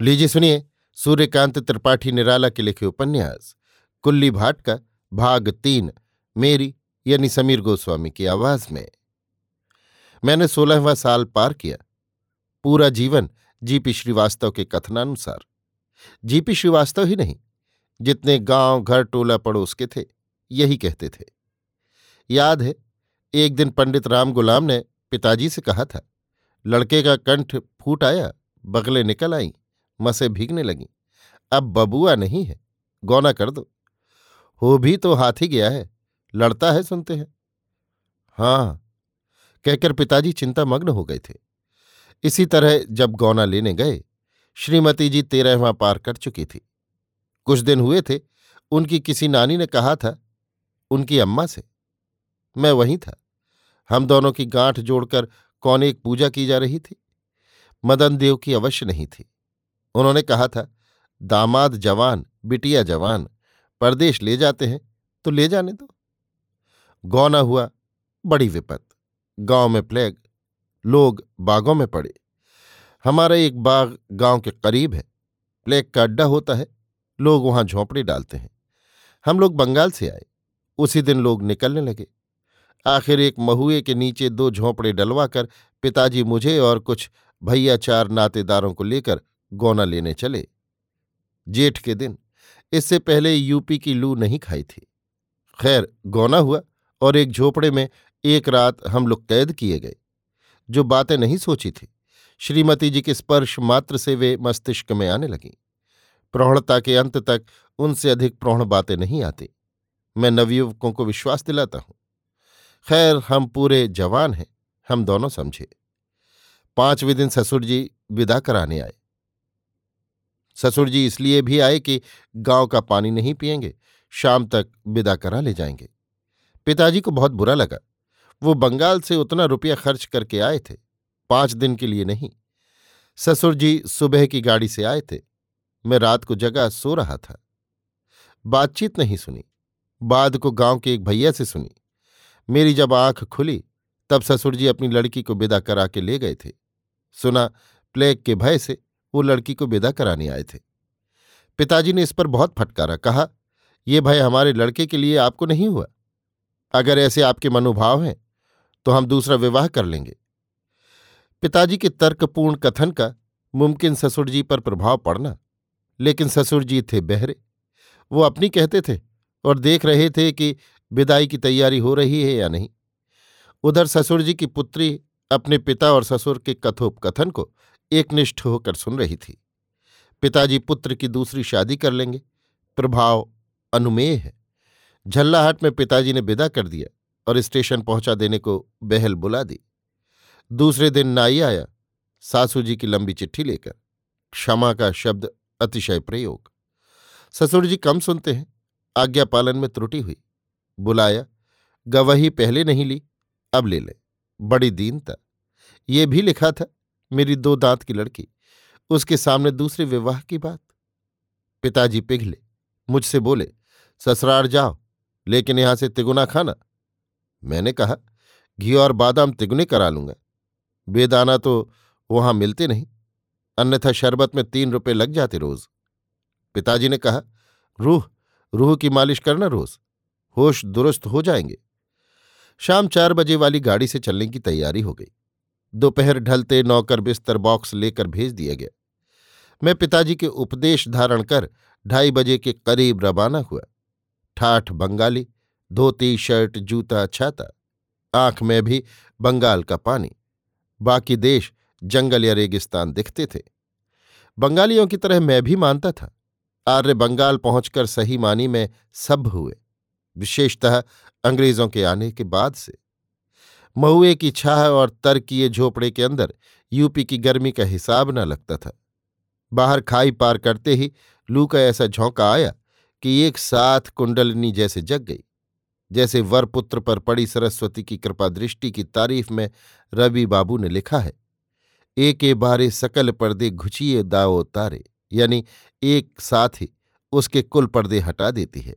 लीजिए सुनिए सूर्यकांत त्रिपाठी निराला के लिखे उपन्यास, कुल्ली भाट का भाग तीन, मेरी यानी समीर गोस्वामी की आवाज़ में। मैंने सोलहवां साल पार किया। पूरा जीवन जीपी श्रीवास्तव के कथनानुसार। जीपी श्रीवास्तव ही नहीं, जितने गाँव, घर, टोला पड़ोस के थे, यही कहते थे। याद है, एक दिन पंडित राम गुलाम ने पिताजी से कहा था, लड़के का कंठ फूट आया, बगले निकल आई। मसे भीगने लगी। अब बबुआ नहीं है, गौना कर दो। हो भी तो हाथी गया है, लड़ता है सुनते हैं। हाँ कहकर पिताजी चिंता मग्न हो गए थे। इसी तरह जब गौना लेने गए, श्रीमती जी तेरहवां पार कर चुकी थी। कुछ दिन हुए थे, उनकी किसी नानी ने कहा था, उनकी अम्मा से, मैं वहीं था। हम दोनों की गांठ जोड़कर कौन एक पूजा की जा रही थी? मदन देव की अवश्य नहीं थी। उन्होंने कहा था, दामाद जवान, बिटिया जवान, परदेश ले जाते हैं तो ले जाने दो। गौना हुआ, बड़ी विपत। गाँव में प्लेग, लोग बागों में पड़े। हमारा एक बाग गाँव के करीब है। प्लेग का अड्डा होता है, लोग वहाँ झोंपड़े डालते हैं। हम लोग बंगाल से आए, उसी दिन लोग निकलने लगे। आखिर एक महुए के नीचे दो झोंपड़े डलवाकर पिताजी मुझे और कुछ भैया चार नातेदारों को लेकर गौना लेने चले। जेठ के दिन इससे पहले यूपी की लू नहीं खाई थी। खैर, गौना हुआ और एक झोपड़े में एक रात हम लोग कैद किए गए। जो बातें नहीं सोची थी, श्रीमती जी के स्पर्श मात्र से वे मस्तिष्क में आने लगीं। प्रौढ़ता के अंत तक उनसे अधिक प्रौढ़ बातें नहीं आती। मैं नवयुवकों को विश्वास दिलाता हूँ। खैर, हम पूरे जवान हैं, हम दोनों समझे। पाँचवें दिन ससुर जी विदा कराने आए। ससुर जी इसलिए भी आए कि गाँव का पानी नहीं पिएँगे, शाम तक विदा करा ले जाएँगे। पिताजी को बहुत बुरा लगा। वो बंगाल से उतना रुपया खर्च करके आए थे, पाँच दिन के लिए नहीं। ससुर जी सुबह की गाड़ी से आए थे। मैं रात को जगह सो रहा था। बातचीत नहीं सुनी। बाद को गाँव के एक भैया से सुनी। मेरी जब आँख खुली, तब ससुर जी अपनी लड़की को विदा करा के ले गए थे। सुना, प्लेग के भय से वो लड़की को विदा कराने आए थे। पिताजी ने इस पर बहुत फटकारा, कहा, ये भय हमारे लड़के के लिए आपको नहीं हुआ। अगर ऐसे आपके मनोभाव हैं तो हम दूसरा विवाह कर लेंगे। पिताजी के तर्कपूर्ण कथन का मुमकिन ससुर जी पर प्रभाव पड़ना, लेकिन ससुर जी थे बहरे। वो अपनी कहते थे और देख रहे थे कि विदाई की तैयारी हो रही है या नहीं। उधर ससुर जी की पुत्री अपने पिता और ससुर के कथोपकथन को एकनिष्ठ होकर सुन रही थी। पिताजी पुत्र की दूसरी शादी कर लेंगे। प्रभाव अनुमेय है। झल्लाहट में पिताजी ने विदा कर दिया और स्टेशन पहुँचा देने को बहल बुला दी। दूसरे दिन नाई आया, सासू जी की लंबी चिट्ठी लेकर। क्षमा का शब्द अतिशय प्रयोग। ससुर जी कम सुनते हैं, आज्ञा पालन में त्रुटि हुई। बुलाया, गवाही पहले नहीं ली, अब ले ले, बड़ी दीनता। ये भी लिखा था मेरी दो दांत की लड़की, उसके सामने दूसरे विवाह की बात। पिताजी पिघले, मुझसे बोले, ससुराल जाओ, लेकिन यहाँ से तिगुना खाना। मैंने कहा, घी और बादाम तिगुने करा लूँगा। बेदाना तो वहाँ मिलते नहीं, अन्यथा शरबत में तीन रुपए लग जाते रोज। पिताजी ने कहा, रूह रूह की मालिश करना रोज। होश दुरुस्त हो जाएँगे। शाम चार बजे वाली गाड़ी से चलने की तैयारी हो गई। दोपहर ढलते नौकर बिस्तर बॉक्स लेकर भेज दिया गया मैं पिताजी के उपदेश धारण कर ढाई बजे के करीब रवाना हुआ। ठाठ बंगाली, धोती, शर्ट, जूता, छाता, आँख में भी बंगाल का पानी। बाकी देश जंगल या रेगिस्तान दिखते थे। बंगालियों की तरह मैं भी मानता था। आर्य बंगाल पहुंचकर सही मानी में सब हुए, विशेषतः अंग्रेज़ों के आने के बाद से। महुए की छाह और तर किए झोपड़े के अंदर यूपी की गर्मी का हिसाब न लगता था। बाहर खाई पार करते ही लू का ऐसा झोंका आया कि एक साथ कुंडलनी जैसे जग गई, जैसे वरपुत्र पर पड़ी सरस्वती की कृपा दृष्टि की तारीफ़ में रवि बाबू ने लिखा है, एक बारे सकल पर्दे घुचिए दाओ तारे यानी एक साथ ही उसके कुल पर्दे हटा देती है।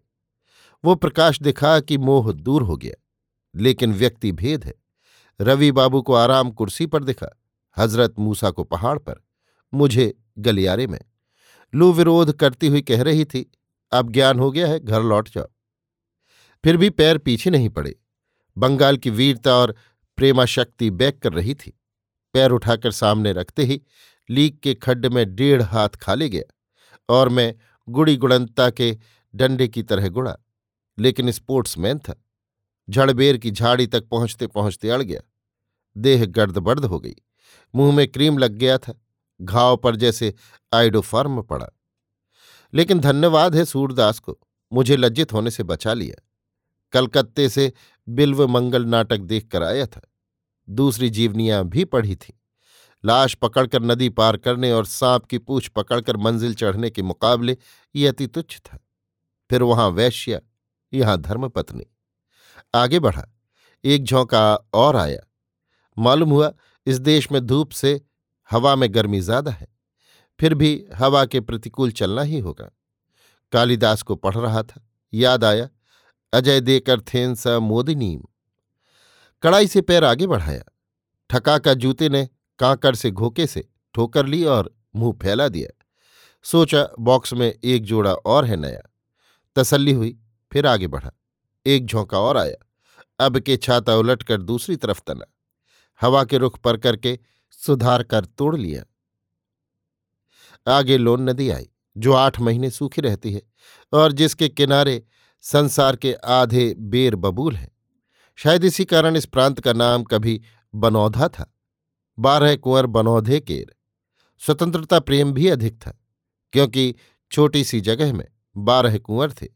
वो प्रकाश दिखा कि मोह दूर हो गया, लेकिन व्यक्ति भेद है। रवि बाबू को आराम कुर्सी पर दिखा। हज़रत मूसा को पहाड़ पर। मुझे गलियारे में। लू विरोध करती हुई कह रही थी, अब ज्ञान हो गया है, घर लौट जाओ। फिर भी पैर पीछे नहीं पड़े। बंगाल की वीरता और प्रेमा शक्ति बैक कर रही थी। पैर उठाकर सामने रखते ही लीक के खड्ड में डेढ़ हाथ खाले गया और मैं गुड़ी गुणनता के डंडे की तरह गुड़ा, लेकिन स्पोर्ट्समैन था। झड़बेर की झाड़ी तक पहुँचते पहुँचते अड़ गया। देह गर्द बर्द हो गई। मुँह में क्रीम लग गया था। घाव पर जैसे आइडोफार्म पड़ा। लेकिन धन्यवाद है सूरदास को, मुझे लज्जित होने से बचा लिया। कलकत्ते से बिल्व मंगल नाटक देख कर आया था। दूसरी जीवनियाँ भी पढ़ी थी। लाश पकड़कर नदी पार करने और सांप की पूछ पकड़कर मंजिल चढ़ने के मुकाबले ये अति तुच्छ था। फिर वहाँ वैश्या, यहाँ धर्मपत्नी। आगे बढ़ा। एक झोंका और आया। मालूम हुआ, इस देश में धूप से हवा में गर्मी ज़्यादा है। फिर भी हवा के प्रतिकूल चलना ही होगा। कालिदास को पढ़ रहा था। याद आया, अजय देकर थेन स मोदिनीम कड़ाई से पैर आगे बढ़ाया। ठका का जूते ने कांकर से घोके से ठोकर ली और मुँह फैला दिया। सोचा, बॉक्स में एक जोड़ा और है नया। तसल्ली हुई, फिर आगे बढ़ा। एक झोंका और आया। अब के छाता उलटकर दूसरी तरफ़ तना हवा के रुख पर करके सुधार कर तोड़ लिया। आगे लोन नदी आई, जो आठ महीने सूखी रहती है, और जिसके किनारे संसार के आधे बेर बबूल हैं। शायद इसी कारण इस प्रांत का नाम कभी बनौधा था। बारह कुंवर बनौधे केर स्वतंत्रता प्रेम भी अधिक था, क्योंकि छोटी सी जगह में बारह कुंवर थे।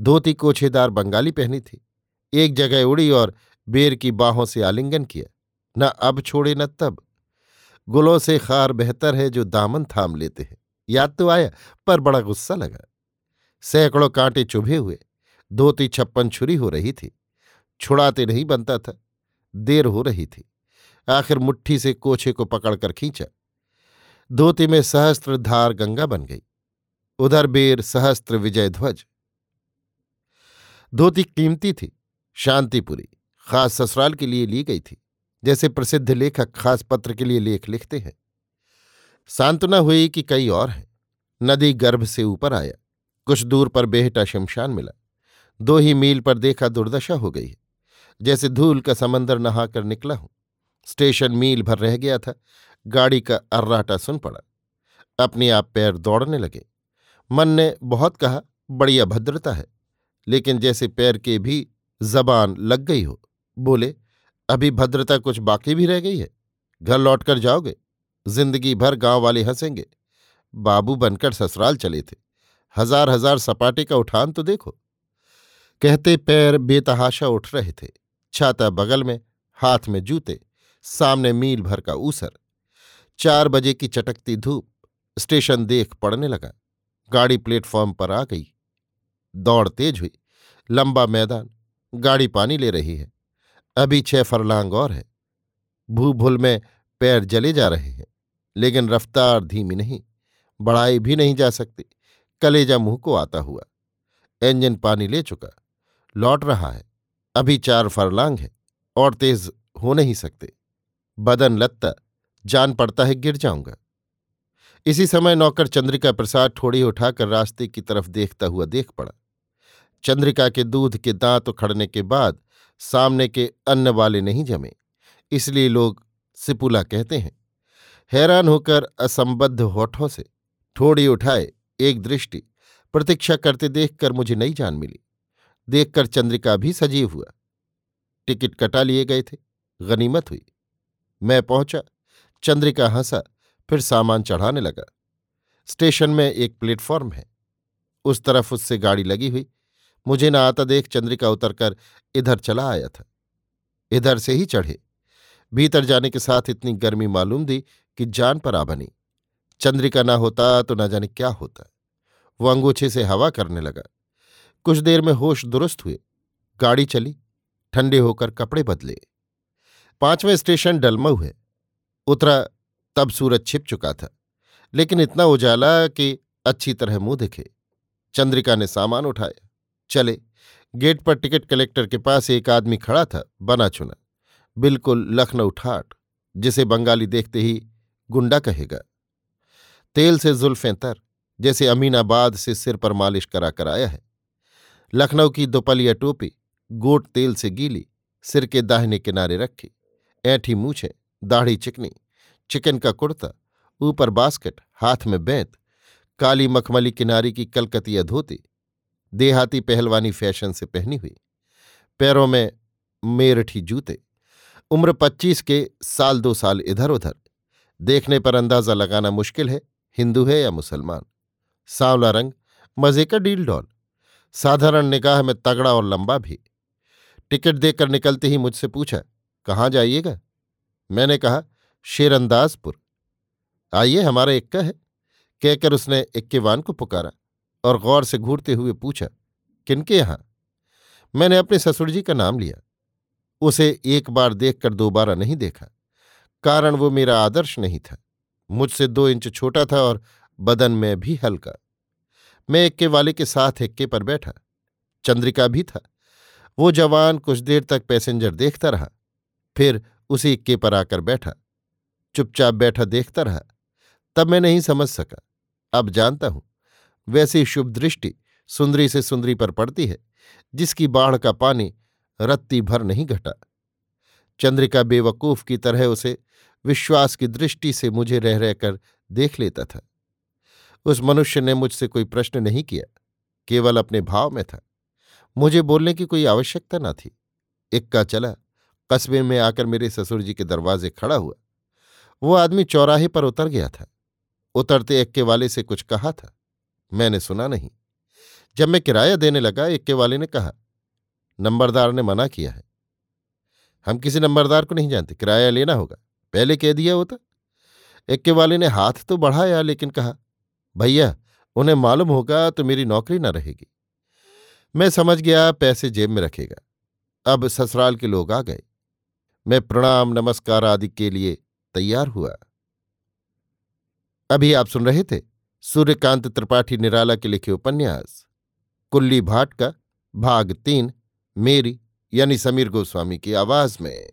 धोती कोछेदार बंगाली पहनी थी, एक जगह उड़ी और बेर की बाहों से आलिंगन किया। न अब छोड़े न तब। गुलों से खार बेहतर है जो दामन थाम लेते हैं। याद तो आया, पर बड़ा गुस्सा लगा। सैकड़ों कांटे चुभे हुए, धोती छप्पन छुरी हो रही थी। छुड़ाते नहीं बनता था, देर हो रही थी। आखिर मुट्ठी से कोछे को पकड़कर खींचा। धोती में सहस्त्र धार गंगा बन गई। उधर बेर, सहस्त्र विजय ध्वज। धोती कीमती थी, शांतिपुरी, खास ससुराल के लिए ली गई थी। जैसे प्रसिद्ध लेखक खास पत्र के लिए लेख लिखते हैं। सांत्वना हुई कि कई और हैं। नदी गर्भ से ऊपर आया। कुछ दूर पर बेहटा शमशान मिला। दो ही मील पर देखा दुर्दशा हो गई है। जैसे धूल का समंदर नहाकर निकला हूँ। स्टेशन मील भर रह गया था। गाड़ी का अर्राटा सुन पड़ा। अपने आप पैर दौड़ने लगे। मन ने बहुत कहा बड़ी अभद्रता है। लेकिन जैसे पैर के भी जबान लग गई हो। बोले अभी भद्रता कुछ बाकी भी रह गई है। घर लौटकर जाओगे, ज़िंदगी भर गाँव वाले हंसेंगे। बाबू बनकर ससुराल चले थे। हज़ार हज़ार सपाटे का उठान तो देखो। कहते पैर बेतहाशा उठ रहे थे। छाता बगल में, हाथ में जूते, सामने मील भर का ऊसर। चार बजे की चटकती धूप, स्टेशन देख पड़ने लगा। गाड़ी प्लेटफॉर्म पर आ गई। दौड़ तेज हुई। लंबा मैदान, गाड़ी पानी ले रही है। अभी छह फरलांग और है। भूभुल में पैर जले जा रहे हैं, लेकिन रफ्तार धीमी नहीं, बढ़ाई भी नहीं जा सकती। कलेजा मुँह को आता हुआ, इंजन पानी ले चुका, लौट रहा है। अभी चार फरलांग है और तेज हो नहीं सकते। बदन लत्ता, जान पड़ता है गिर जाऊँगा। इसी समय नौकर चंद्रिका प्रसाद ठोड़ी उठाकर रास्ते की तरफ़ देखता हुआ देख पड़ा। चंद्रिका के दूध के दांत उखड़ने के बाद सामने के अन्न वाले नहीं जमे, इसलिए लोग सिपुला कहते हैं। हैरान होकर असंबद्ध होठों से ठोड़ी उठाए एक दृष्टि, प्रतीक्षा करते देखकर मुझे नई जान मिली। देखकर चंद्रिका भी सजीव हुआ। टिकट कटा लिए गए थे, गनीमत हुई। मैं पहुँचा, चंद्रिका हंसा, फिर सामान चढ़ाने लगा। स्टेशन में एक प्लेटफॉर्म है। उस तरफ़ उससे गाड़ी लगी हुई मुझे न आता देख चंद्रिका उतरकर इधर चला आया था। इधर से ही चढ़े। भीतर जाने के साथ इतनी गर्मी मालूम दी कि जान पर आ बनी। चंद्रिका ना होता तो ना जाने क्या होता। वो अंगूछे से हवा करने लगा। कुछ देर में होश दुरुस्त हुए। गाड़ी चली। ठंडे होकर कपड़े बदले। पाँचवें स्टेशन डलमऊ है। उतरा तब सूरज छिप चुका था। लेकिन इतना उजाला कि अच्छी तरह मुँह दिखे। चंद्रिका ने सामान उठाया। चले। गेट पर टिकट कलेक्टर के पास एक आदमी खड़ा था बना चुना बिल्कुल लखनऊ ठाट, जिसे बंगाली देखते ही गुंडा कहेगा। तेल से जुल्फें तर, जैसे अमीनाबाद से सिर पर मालिश करा कर आया है। लखनऊ की दोपलिया टोपी, गोट तेल से गीली, सिर के दाहिने किनारे रखी, ऐठी मूछे, दाढ़ी चिकनी, चिकन का कुर्ता, ऊपर बास्केट, हाथ में बैंत, काली मखमली किनारी की कलकतिया धोती देहाती पहलवानी फ़ैशन से पहनी हुई। पैरों में मेरठी जूते। उम्र पच्चीस के साल दो साल इधर उधर देखने पर अंदाज़ा लगाना मुश्किल है, हिंदू है या मुसलमान। सांवला रंग, मज़े का डील डॉल साधारण निगाह में तगड़ा और लंबा भी। टिकट देकर निकलते ही मुझसे पूछा, कहाँ जाइएगा? मैंने कहा, शेरंदाजपुर। आइए, हमारा इक्का है। कहकर उसने इक्केवान को पुकारा। और गौर से घूरते हुए पूछा, किनके यहाँ? मैंने अपने ससुर जी का नाम लिया। उसे एक बार देखकर दोबारा नहीं देखा, कारण वो मेरा आदर्श नहीं था। मुझसे दो इंच छोटा था और बदन में भी हल्का। मैं इक्के वाले के साथ इक्के पर बैठा। चंद्रिका भी था। वो जवान कुछ देर तक पैसेंजर देखता रहा, फिर उसी इक्के पर आकर बैठा। चुपचाप बैठा देखता रहा। तब मैं नहीं समझ सका। अब जानता हूँ। वैसी शुभ दृष्टि सुंदरी से सुंदरी पर पड़ती है, जिसकी बाढ़ का पानी रत्ती भर नहीं घटा। चंद्रिका बेवकूफ़ की तरह उसे विश्वास की दृष्टि से मुझे रह रहकर देख लेता था। उस मनुष्य ने मुझसे कोई प्रश्न नहीं किया, केवल अपने भाव में था। मुझे बोलने की कोई आवश्यकता न थी। इक्का चला, कस्बे में आकर मेरे ससुर जी के दरवाजे खड़ा हुआ। वो आदमी चौराहे पर उतर गया था। उतरते इक्के वाले से कुछ कहा था। मैंने सुना नहीं। जब मैं किराया देने लगा इक्के वाले ने कहा, नंबरदार ने मना किया है। हम किसी नंबरदार को नहीं जानते, किराया लेना होगा। पहले कह दिया होता इक्के वाले ने हाथ तो बढ़ाया, लेकिन कहा, भैया, उन्हें मालूम होगा तो मेरी नौकरी ना रहेगी। मैं समझ गया, पैसे जेब में रखेगा। अब ससुराल के लोग आ गए। मैं प्रणाम, नमस्कार आदि के लिए तैयार हुआ। अभी आप सुन रहे थे? सूर्यकांत त्रिपाठी निराला के लिखे उपन्यास, कुल्ली भाट का भाग तीन, मेरी यानी समीर गोस्वामी की आवाज़ में।